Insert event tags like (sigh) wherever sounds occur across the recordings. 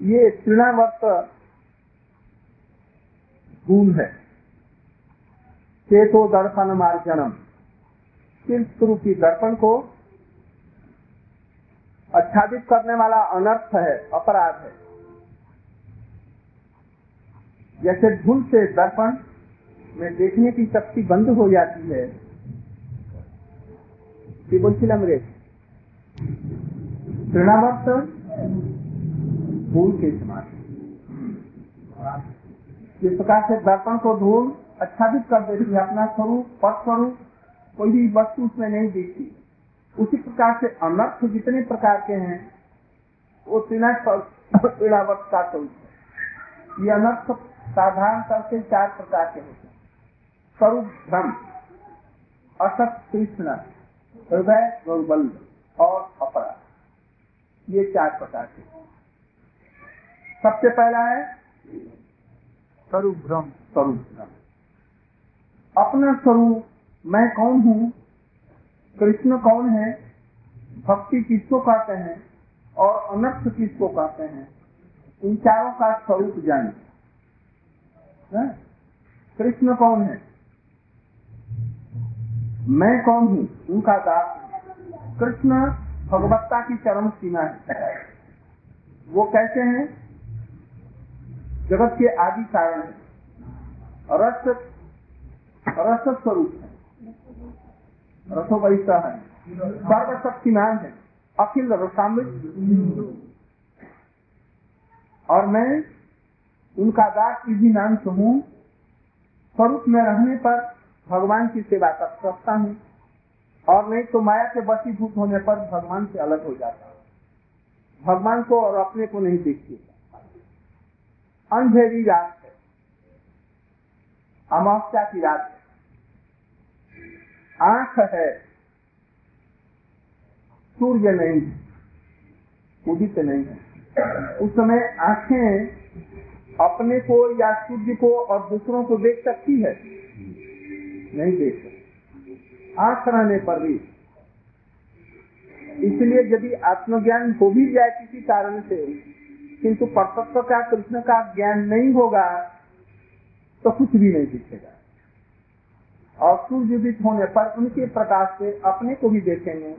ये तृणावर्त गुण है। चेतो दर्पण मार्जनम। चिंत दर्पण को आच्छादित करने वाला अनर्थ है, अपराध है। जैसे धूल से दर्पण में देखने की शक्ति बंद हो जाती है। अंग्रेज़ तृणावर्त धूल के समान जिस प्रकार से दर्पण को धूल आच्छादित कर देती है, अपना स्वरूप पद स्वरूप, कोई भी वस्तु उसमें नहीं दिखती उसी प्रकार से अनर्थ जितने प्रकार के हैं, वो तृणावर्त का स्वरूप ये अनर्थ साधारण करके चार प्रकार के होते स्वरूप भ्रम असत कृष्ण, हृदय गौबल और अपराध। ये चार प्रकार के सबसे पहला है स्वरूप भ्रम स्वरूप भ्रम अपना स्वरूप मैं कौन हूँ? कृष्ण कौन है? भक्ति किसको कहते हैं? और अनर्थ किसको कहते हैं? इन चारों का स्वरूप जाने। कृष्ण कौन है? मैं कौन हूँ? उनका दास कृष्ण भगवत्ता की चरम सीमा है। वो कैसे हैं? जगत के आदि कारण है। रस रस स्वरूप है। रसो वैसा है सर्वशक्तिमान है। अखिल रसामृत। और मैं उनका दास भी नाम से हूँ। स्वरूप में रहने पर भगवान की सेवा कर सकता हूँ। और नहीं तो माया के वसीभूत होने पर भगवान से अलग हो जाता हूँ। भगवान को और अपने को नहीं देखती। अंधेरी रात है। अमावस्या की रात है। आँख है। सूर्य नहीं उदित नहीं है। उस समय आँखें अपने को या सूर्य को और दूसरों को देख सकती है। नहीं देख सकती। आँख रहने पर भी। इसलिए यदि आत्मज्ञान हो भी जाए किसी कारण से किंतु परतत्व का कृष्ण का ज्ञान नहीं होगा तो कुछ भी नहीं दिखेगा। और सूर्योदित होने पर उनके प्रकाश से अपने को भी देखेंगे,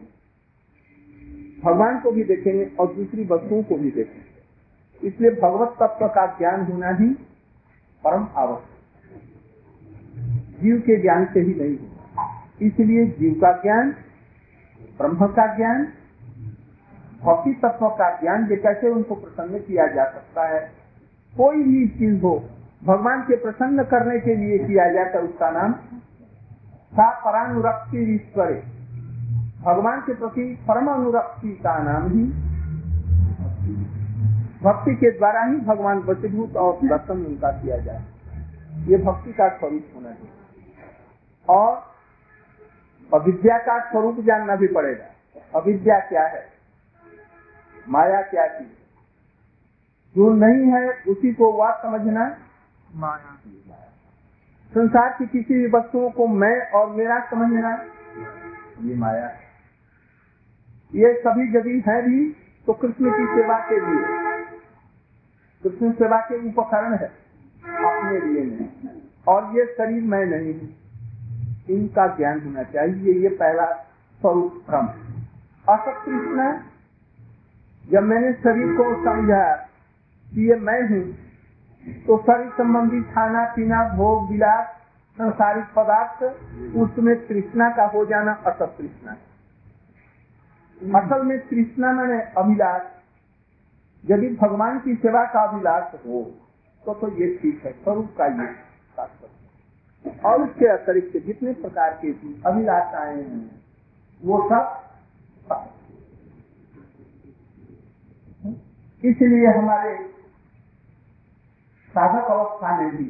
भगवान को भी देखेंगे और दूसरी वस्तुओं को भी देखेंगे। इसलिए भगवत तत्व का ज्ञान होना ही परम आवश्यक। जीव के ज्ञान से ही नहीं होगा। इसलिए जीव का ज्ञान, ब्रह्म का ज्ञान भक्ति तत्व का ज्ञान जो कैसे उनको प्रसन्न किया जा सकता है? कोई भी चीज़ हो, भगवान के प्रसन्न करने के लिए किया जाता है उसका नाम सा परानुरक्ति ईश्वर। भगवान के प्रति परम अनुरक्ति का नाम ही भक्ति। के द्वारा ही भगवान वसीभूत और दर्शन उनका किया जाए। ये भक्ति का स्वरूप होना चाहिए और अविद्या का स्वरूप जानना भी पड़ेगा। अविद्या क्या है? माया क्या चीज़ जो नहीं है, उसी को वह समझना माया संसार की किसी भी वस्तुओं को मैं और मेरा समझना, ये माया ये सभी यदि है भी तो कृष्ण की सेवा के लिए। कृष्ण सेवा के उपकरण है, अपने लिए नहीं। और ये शरीर मैं नहीं हूँ। इनका ज्ञान होना चाहिए, ये पहला स्वरूप भ्रम असत कृष्ण जब मैंने शरीर को समझा कि ये मैं हूँ तो शरीर संबंधी खाना पीना, भोग विलास संसारिक पदार्थ, उसमें तृष्णा का हो जाना असत तृष्णा। असल में तृष्णा मैंने अभिलाष। यदि भगवान की सेवा का अभिलाष हो तो तो ये ठीक है, स्वरूप का ये और उसके अतिरिक्त जितने प्रकार के अभिलाषाएँ हैं, वो सब इसलिए हमारे साधक अवस्था में भी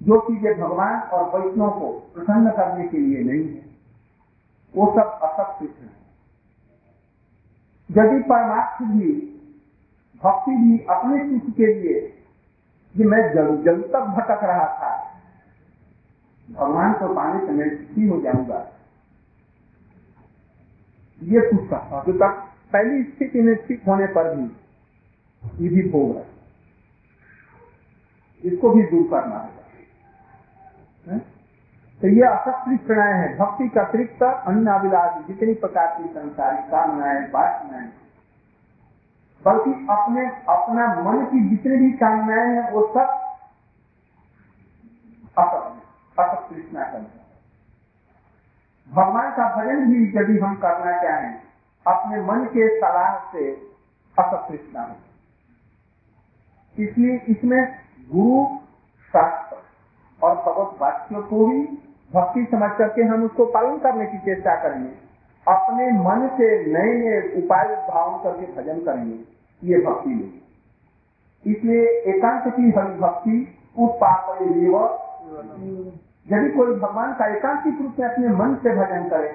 जो चीज़ें भगवान और वैष्णव को प्रसन्न करने के लिए नहीं है, वो सब असत कृष्ण है। यदि परमात्म भी, भक्ति भी अपने सुख के लिए, कि मैं जल जल तक भटक रहा था, भगवान को पाने से मैं सुखी हो जाऊँगा। ये कुछ तो तक पहली स्थिति में ठीक होने पर भी ये भी भोग है। इसको भी दूर करना होगा। तो ये असत तृष्णाएँ हैं। भक्ति का अतिरिक्त अन्य अभिलाष, जितनी प्रकार की संसारी कामनाएँ, वासनाएँ बल्कि अपने, अपना मन की जितनी भी कामनाएँ हैं, वो सब असत करते भगवान का भजन भी यदि हम करना चाहें, अपने मन के सलाह से असत तृष्णा हो। इसलिए इसमें गुरु शास्त्र और भगवत वाक्यों को भी भक्ति समझ करके हम उसको पालन करने की चेष्टा करेंगे। अपने मन से नए नए उपाय भाव करके भजन करेंगे। ये भक्ति नहीं इसलिए एकांत की हरि भक्ति उत्पाप यदि कोई भगवान का एकांतिक रूप से अपने मन से भजन करे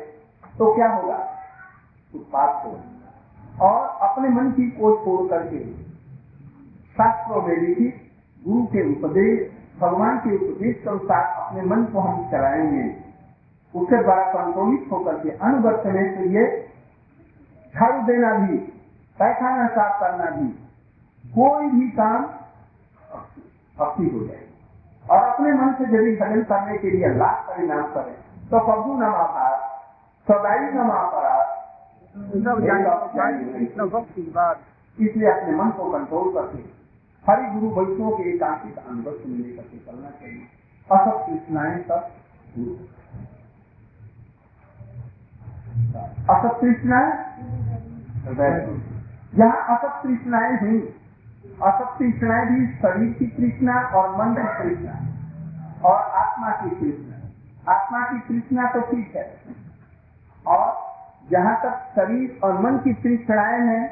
तो क्या होगा? उत्पाद हो और अपने मन की कोई छोड़ करके शास्त्रों में लिखित गुरु के उपदेश भगवान के उपदेश के अनुसार अपने मन को हम चलाएँगे। उसके द्वारा संतोलित होकर के अनुगत में तो ये झाड़ू देना भी पैखाना साफ़ करना भी कोई भी काम भक्ति हो जाए। और अपने मन से यदि भजन करने के लिए लाभ परिणाम करें तो प्रभु नमाभार सदाई नमापराध इसलिए अपने मन को कंट्रोल करके हरि गुरु वैष्णव के एकांकित अनुभव से मिले करके चलना चाहिए। असत कृष्णाएँ तक गुरु। असत कृष्णाएँ यहाँ असत कृष्णाएँ हुई असत कृष्णाएँ भी शरीर की कृष्णा और मन की कृष्णा और आत्मा की कृष्णा आत्मा की कृष्णा तो ठीक है। और जहाँ तक शरीर और मन की तृष्णाएँ हैं,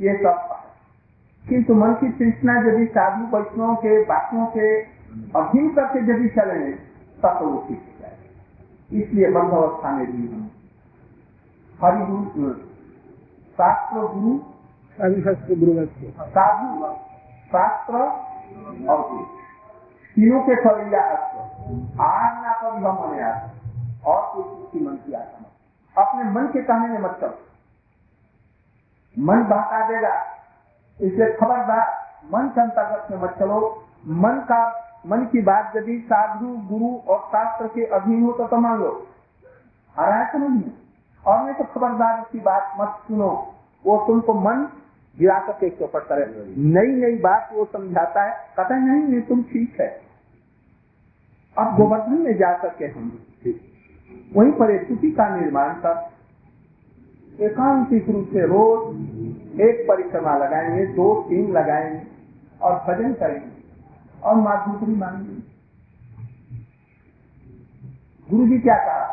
ये सब किंतु मन की तृष्णा यदि साधु वैष्णव के बातों के अधीन करके यदि चले तब तो वो ठीक हो जाए इसलिए बंध अवस्था में भी हम हरि गुरु शास्त्र गुरु शास्त्र गुरु साधु शास्त्र और तीनों के फरिया अस्त्र। आज ना कभी हम मने आते और कोई मन की आत्मा। अपने मन के कहने में मत करो। मन बहका देगा। इसलिए खबरदार मन के अंतर्गत में मत चलो। मन का मन की बात यदि साधु गुरु और शास्त्र के अधीन हो तो, तो मान लो। आ रहा है तो नहीं और नहीं तो खबरदार उसकी बात मत सुनो। वो तुमको मन गिरा करके चौपट करे। नई नई बात वो समझाता है। कहता नहीं नहीं तुम ठीक है। अब गोवर्धन में जा करके हम वहीं पर एक का निर्माण कर। एकांतिक रूप से रोज एक परिक्रमा लगाएँगे, दो, तीन लगाएँगे और भजन करेंगे और माधुरी मांगेंगे। गुरु जी क्या कहा?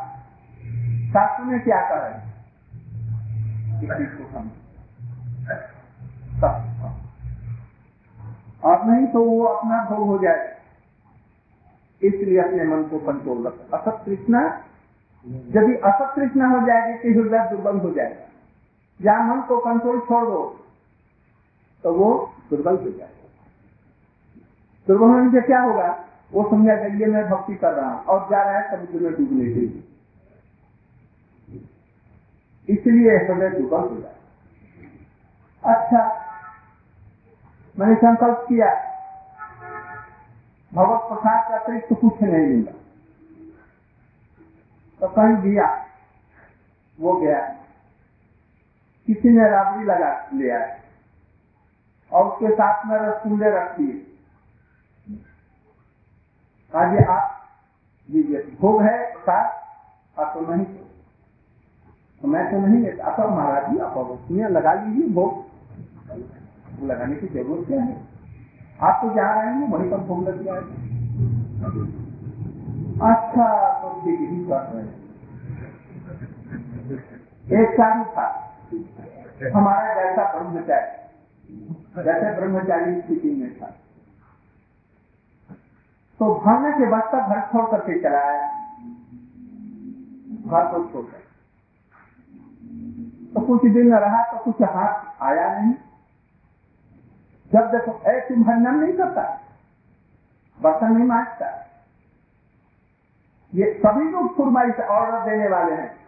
शास्त्र में क्या कहा और नहीं तो वो अपना भोग हो जाए। इसलिए अपने मन को कंट्रोल रख। असत कृष्णा यदि असत कृष्णा हो जाएगी तो हृदय दुर्बल हो जाएगा। जहाँ मन को कंट्रोल छोड़ दो तो वो दुर्बल हो जाएगा। दुर्बल होने से क्या होगा? वो समझा चलिए मैं भक्ति कर रहा हूँ, और जा रहा है समुद्र में डूबने के लिए। इसलिए हृदय दुर्बल हो जाए अच्छा मैंने संकल्प किया, भगवत प्रसाद का अतिरिक्त तो कुछ नहीं मिला। तो कहीं दिया, वो गया। किसी ने राबड़ी लगा लिया है। और उसके साथ में रसगुल्ले रख दिए। कहा आप लीजिए भोग है प्रसाद आप तो नहीं तो। मैं तो नहीं लेता। आप महाराज जी, आप उसमें लगा लीजिए भोग। लगाने की ज़रूरत क्या है? आप तो जा रहे हैं, वहीं पर भोग लग जाएगा अच्छा तो ठीक ही कर रहे एक साधु था। हमारा जैसा ब्रह्मचारी, जैसे ब्रह्मचारी स्थिति में था। तो भावना के तक घर छोड़ करके चला आया। घर को छोड़कर तो कुछ दिन रहा तो कुछ हाथ आया नहीं। जब देखो ऐ तुम हरिनाम नहीं करता? बर्तन नहीं माँगता? ये सभी लोग फुरमाई से ऑर्डर देने वाले हैं।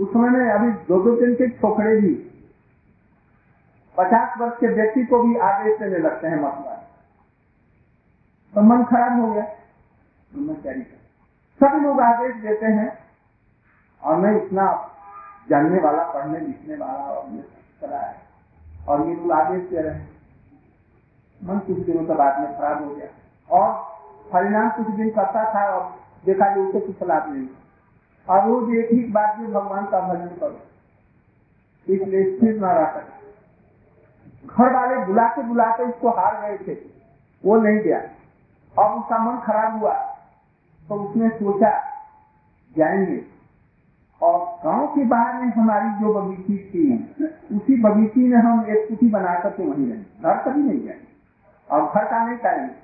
उस समय में अभी दो दो दिन के छोकरे भी पचास वर्ष के व्यक्ति को भी आदेश देने लगते हैं मथुरा तो मन खराब हो गया। का सभी लोग आदेश देते हैं। और मैं इतना जानने वाला, पढ़ने, लिखने वाला और ये करा है। और ये लोग आदेश दे रहे हैं। मन कुछ दिनों के बाद में खराब हो गया। और परिणाम कुछ दिन करता था और देखा कि उसे कुछ लाभ नहीं और रोज एक ही बात में भगवान का भजन करो। इसलिए स्थिर न रह सके घर वाले बुलाते बुलाते इसको हार गए थे। वो नहीं गया। अब उसका मन खराब हुआ। तो उसने सोचा, जाएँगे। और गाँव के बाहर में हमारी जो बगीची थी, उसी बगीची में हम एक कुटी बनाकर के वहीं रहेंगे घर कभी नहीं जाएँगे और घर का नहीं करेंगे।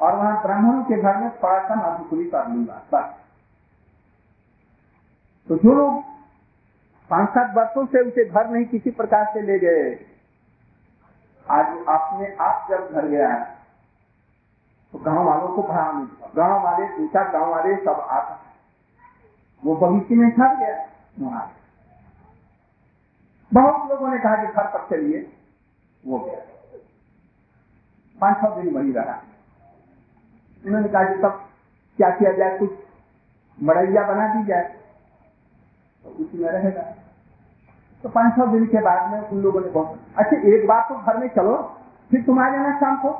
और वहाँ ब्राह्मणों के घर में थोड़ा सा कर लूँगा। बस। तो जो लोग पाँच सात वर्षों से उसे घर नहीं किसी प्रकार से ले गए, आज अपने आप जब घर गया तो गाँव वालों को भरा नहीं गाँव वाले दूसरा गाँव वाले सब आता वो बगीचे में ठहर गया, वहाँ बहुत लोगों ने कहा कि घर पर चलिए, वो गया। पाँच छह दिन वही रहा। उन्होंने कहा कि तब क्या किया जाए, कुछ मड़ैया बना दी जाए। उसी में रहेगा। तो पाँच छह दिन के बाद में उन लोगों ने बहुत अच्छा एक बार तो घर में चलो फिर तुम आ जाना शाम को।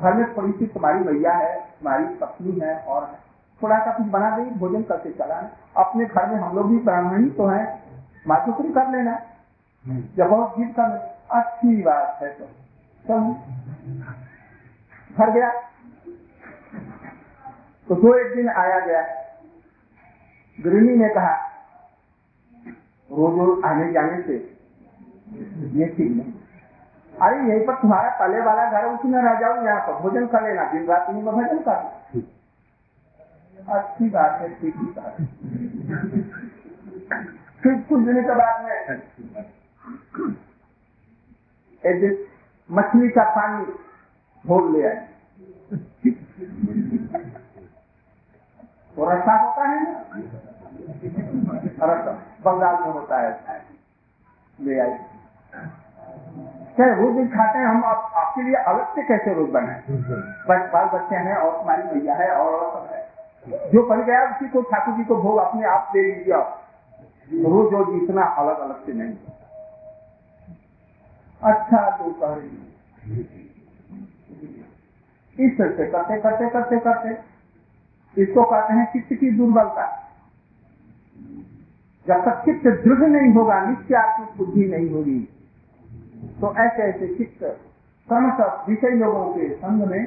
घर में थोड़ी सी तुम्हारी मैया है तुम्हारी पत्नी है और है थोड़ा सा कुछ बना देंगे भोजन करके चला अपने घर में हम लोग भी ब्राह्मण ही तो है मातुकरी कर लेना। जब बहुत गीत कर अच्छी बात है तो। चलो। घर गया। तो दो एक दिन आया गया। गृहिणी ने कहा रोज रोज आने जाने से ये ठीक नहीं। अरे यहीं पर तुम्हारा पहले वाला घर उसी में रह जाओ यहाँ पर भोजन कर लेना दिन रात में भोजन कर अच्छी बात है ठीक ही बात फिर कुछ दिन के बाद में एक दिन मछली का पानी भोग ले आए। वो रसा होता है ना? रसा बंगाल में होता है ले आई क्या रोज दिन खाते हैं हम आप, आपके लिए अलग से कैसे रोज बनाए बस बाल बच्चे हैं और तुम्हारी भैया है और सब है। जो बन गया उसी को ठाकुर जी को भोग अपने आप दे लीजिए रोज रोज इतना अलग अलग से नहीं अच्छा दोपहर इस तरह से करते करते करते करते इसको कहते हैं चित्त की दुर्बलता? जब तक चित्त दृढ़ नहीं होगा नित्य आत्मिक बुद्धि नहीं होगी। तो ऐसे ऐसे चित्त क्रमशः विषय लोगों के संग में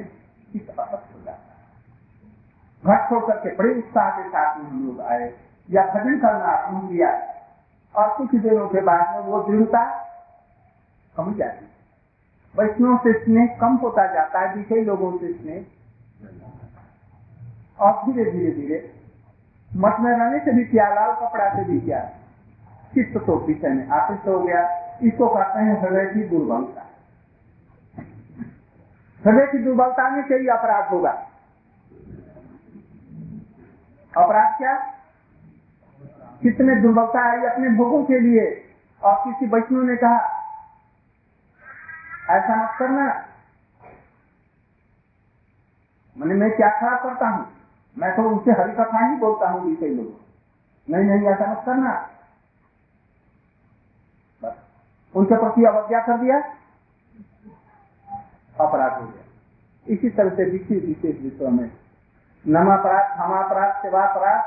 चित्त असक्त हो जाता है। घर छोड़ करके बड़े उत्साह के साथ में हम लोग आए, या भजन करना शुरू किया, और कुछ दिनों के बाद में वो दृढ़ता कम जाती वैष्णव से स्नेह कम होता जाता है, विषय लोगों से स्नेह और धीरे धीरे धीरे मत में रहने से भी क्या, लाल कपड़ा से भी क्या? चित्त तो विषय में आकृष्ट हो गया। इसको कहते हैं हृदय की दुर्बलता। हृदय की दुर्बलता में कई अपराध होगा। अपराध क्या? चित्त में दुर्बलता आई अपने भोगों के लिए। और किसी वैष्णव ने कहा, ऐसा मत करना। मैंने, मैं क्या खराब करता हूँ? मैं तो उनसे हरी कथा ही बोलता हूँ विषय लोग नहीं नहीं, ऐसा मत करना। बस। उनके प्रति अवज्ञा कर दिया। अपराध हो गया। इसी तरह से विशेष विशेष विषयों में नमापराध क्षमापराध सेवापराध,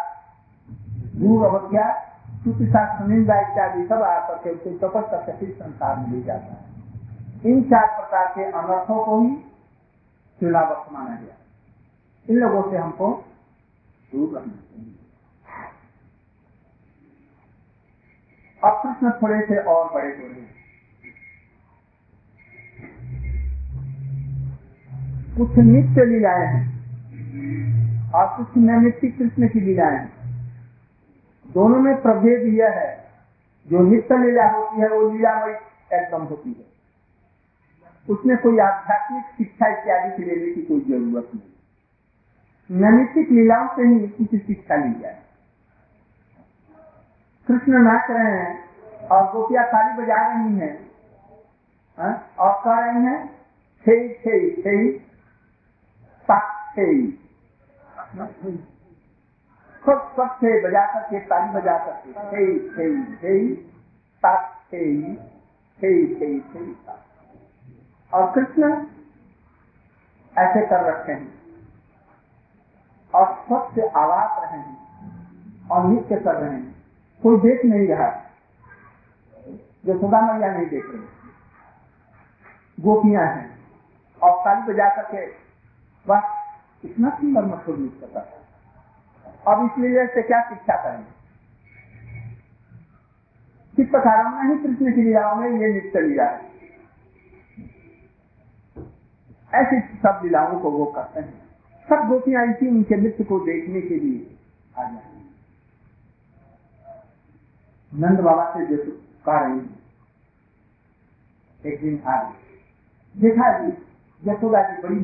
दूर अवज्ञा श्रुति शास्त्र निंदा इत्यादि सब आकर के उसे चौपट करके फिर संसार में ले जाता है। इन चार प्रकार के अनर्थों को ही चुनावत माना गया। इन लोगों से हमको दूर रहना चाहिए अब कृष्ण थोड़े से और बड़े हो रहे कुछ नित्य लीलाएँ हैं। और कुछ नैमित्तिक कृष्ण की लीलाएँ हैं। दोनों में प्रभेद यह है, जो नित्य लीला होती है, वो लीलामय एकदम होती है। उसमें कोई आध्यात्मिक शिक्षा इत्यादि की लेने की कोई ज़रूरत नहीं। नैमित्तिक लीलाओं से ही कुछ शिक्षा ली जाए। कृष्ण नाच रहे हैं और गोपिया ताली बजा रही हैं हाँ? और कह रहे हैं छे छे छे छे खुद सबसे बजा करके ताली बजा करके छे छे छे सात छे छे छे छे और कृष्ण ऐसे कर रखे हैं। और सबसे आवाज़ रहे हैं और नृत्य कर रहे हैं। कोई देख नहीं रहा। जो सुधा मैया नहीं देख रही। गोपियाँ हैं। और ताली बजा करके वह इतना सुंदर मशहूर नृत्य कर अब इसलिए से क्या शिक्षा करेंगे किस प्रकार नहीं कृष्ण की लीलाओं में ये नृत्य लीला है? ऐसी सब लीलाओं को वो करते हैं। सब गोपियाँ इसी उनके नृत्य को देखने के लिए आ जाए नंद बाबा से जो कह रही एक दिन आ गई। देखा जी, यशोदा जी बड़ी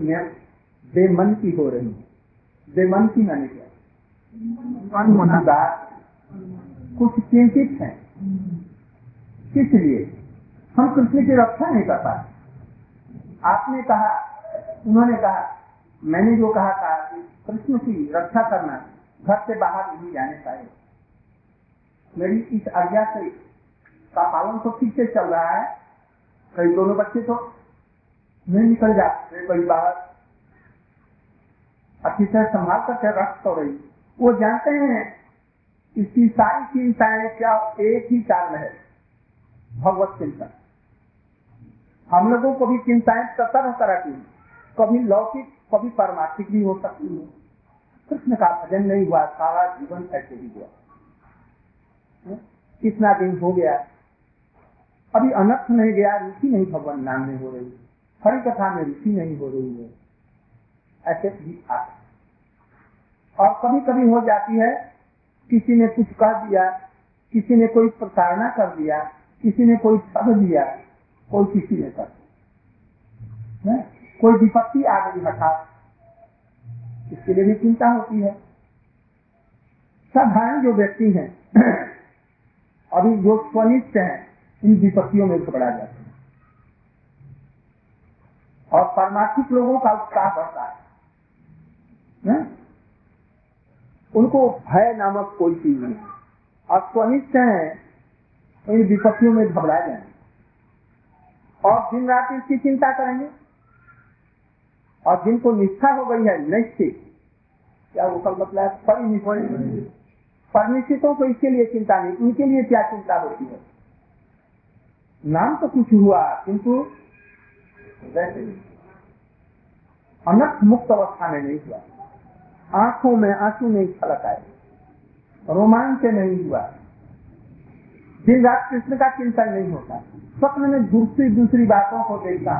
बेमन की हो रही है। बेमन की मैंने क्या? कुछ चिंतित है। किस लिए हम कृष्ण की रक्षा नहीं कर पाते आपने कहा, उन्होंने कहा मैंने जो कहा था कि कृष्ण की रक्षा करना घर से बाहर नहीं जाने पाए। मेरी इस आज्ञा से का पालन तो ठीक से चल रहा है। कई दोनों बच्चे तो नहीं निकल जाते, कई बाहर अच्छी तरह संभाल करके रख तो रही। वो जानते हैं इसकी सारी चिंताएँ क्या एक ही कारण है, भगवत चिंता हम लोगों को भी चिंताएँ तरह तरह की कभी लौकिक कभी परमार्थिक भी हो सकती है। कृष्ण का भजन नहीं हुआ, सारा जीवन ऐसे ही हुआ। कितना दिन हो गया। अभी अनर्थ नहीं गया, रुचि नहीं भगवान नाम में हो रही हरि कथा में रुचि नहीं हो रही है। ऐसे भी आते और कभी कभी हो जाती है, किसी ने कुछ कह दिया, किसी ने कोई प्रताड़ना कर दिया, किसी ने कोई ठग दिया, कोई किसी ने कर दिया। कोई विपत्ति आ गई, हठात। इसके लिए भी चिंता होती है। साधारण जो व्यक्ति हैं (clears throat) अभी जो स्वनिष्ठ हैं इन विपत्तियों में घबरा जाते हैं। और परमार्थिक लोगों का उत्साह बढ़ता है, है? उनको भय नामक कोई चीज़ नहीं है। और स्वनिष्ठ हैं इन विपत्तियों में घबरा जाएँगे। और दिन रात इसकी चिंता करेंगे। और जिनको निष्ठा हो गई है निश्चित क्या वो कल मतलब परिनिश्चित परिनिश्चितों को इसके लिए चिंता नहीं उनके लिए क्या चिंता होती है? नाम तो कुछ हुआ किंतु वैसे अनर्थ मुक्त अवस्था में नहीं हुआ। आँखों में आँसू नहीं छलक आए रोमांच नहीं हुआ। दिन रात कृष्ण का चिंतन नहीं होता स्वप्न में दूसरी दूसरी बातों को देखा।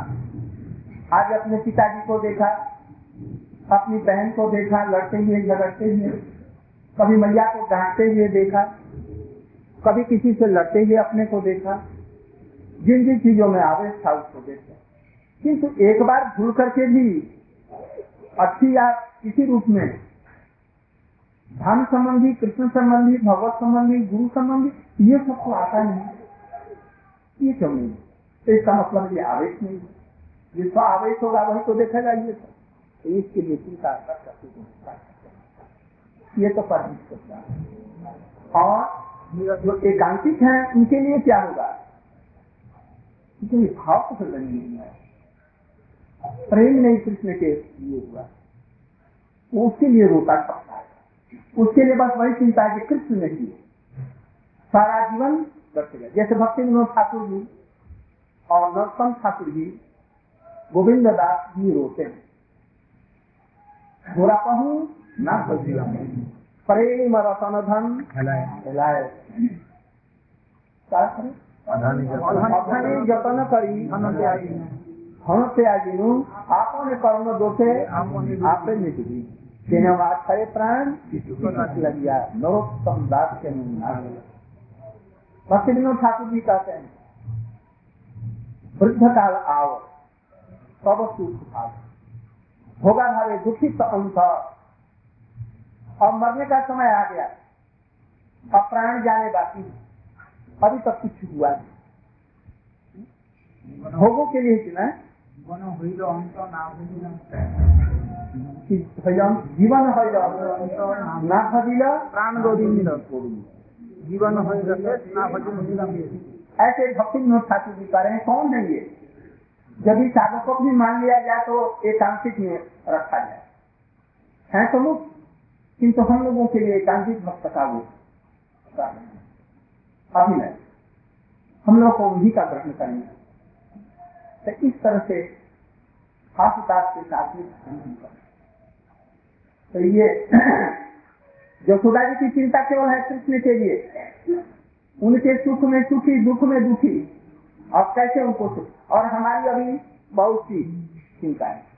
आज अपने पिताजी को देखा, अपनी बहन को देखा, लड़ते हुए झगड़ते हुए, कभी मैया को डांटते हुए देखा, कभी किसी से लड़ते हुए अपने को देखा, जिन जिन चीज़ों में आवेश था उसको देखा। किंतु एक बार भूल करके भी अच्छी या किसी रूप में धन संबंधी, कृष्ण संबंधी, भगवत संबंधी, गुरु संबंधी, ये सबको आता नहीं। ये क्यों नहीं? तो इसका मतलब ये आवेश नहीं है। जिसका आवेश होगा, वही तो देखेगा ये तो इसके लिए चिंता कर सकते ये तो और जो एकांकिक है, उनके लिए क्या होगा? क्योंकि भाव तो नहीं है। प्रेम नहीं कृष्ण के लिए हुआ। उसके लिए रोता पड़ता है। उसके लिए बस वही चिंता है कि कृष्ण नहीं है सारा जीवन जैसे भक्ति विनोद ठाकुर जी और नरोत्तम ठाकुर जी गोविंद दास जी रोते हैं बुरा कहूँ ना बजीरा प्रेम रतन धन हिलाए जतन। करी। हम त्यागी नु आपने कर्म दोषे आपे निकली करे प्राण लगिया। नरोत्तम दास के भक्ति विनोद ठाकुर जी कहते हैं वृद्ध काल आओ। तब सुख भाव होगा भावे दुखित अंत और मरने का समय आ गया अब प्राण जाने बाकी अभी तक कुछ हुआ नहीं ভোগों के लिए चुना है জীবন হইল অন্ত না বুঝিলাম कि भजन जीवन हईल ना भजिल প্রাণ গোবিন্দ জীবন হইল শেষ না ভজি বুঝিলাম ऐसे भक्ति विनोद ठाकुर जी कह रहे हैं कौन है ये जब इस साधक को भी मान लिया जाए तो एकांकित में रखा जाए। है तो मुक्त? किंतु हम लोगों के लिए एकांकित भक्त का वो अभिनय हम लोग को उन्हीं का ग्रहण करना तो इस तरह से खास के साथ में। तो ये (clears throat) यशोदा जी की चिंता केवल है कृष्ण के लिए, उनके सुख में सुखी, दुख में दुखी और कैसे उनको और हमारी अभी बहुत सी चिंता है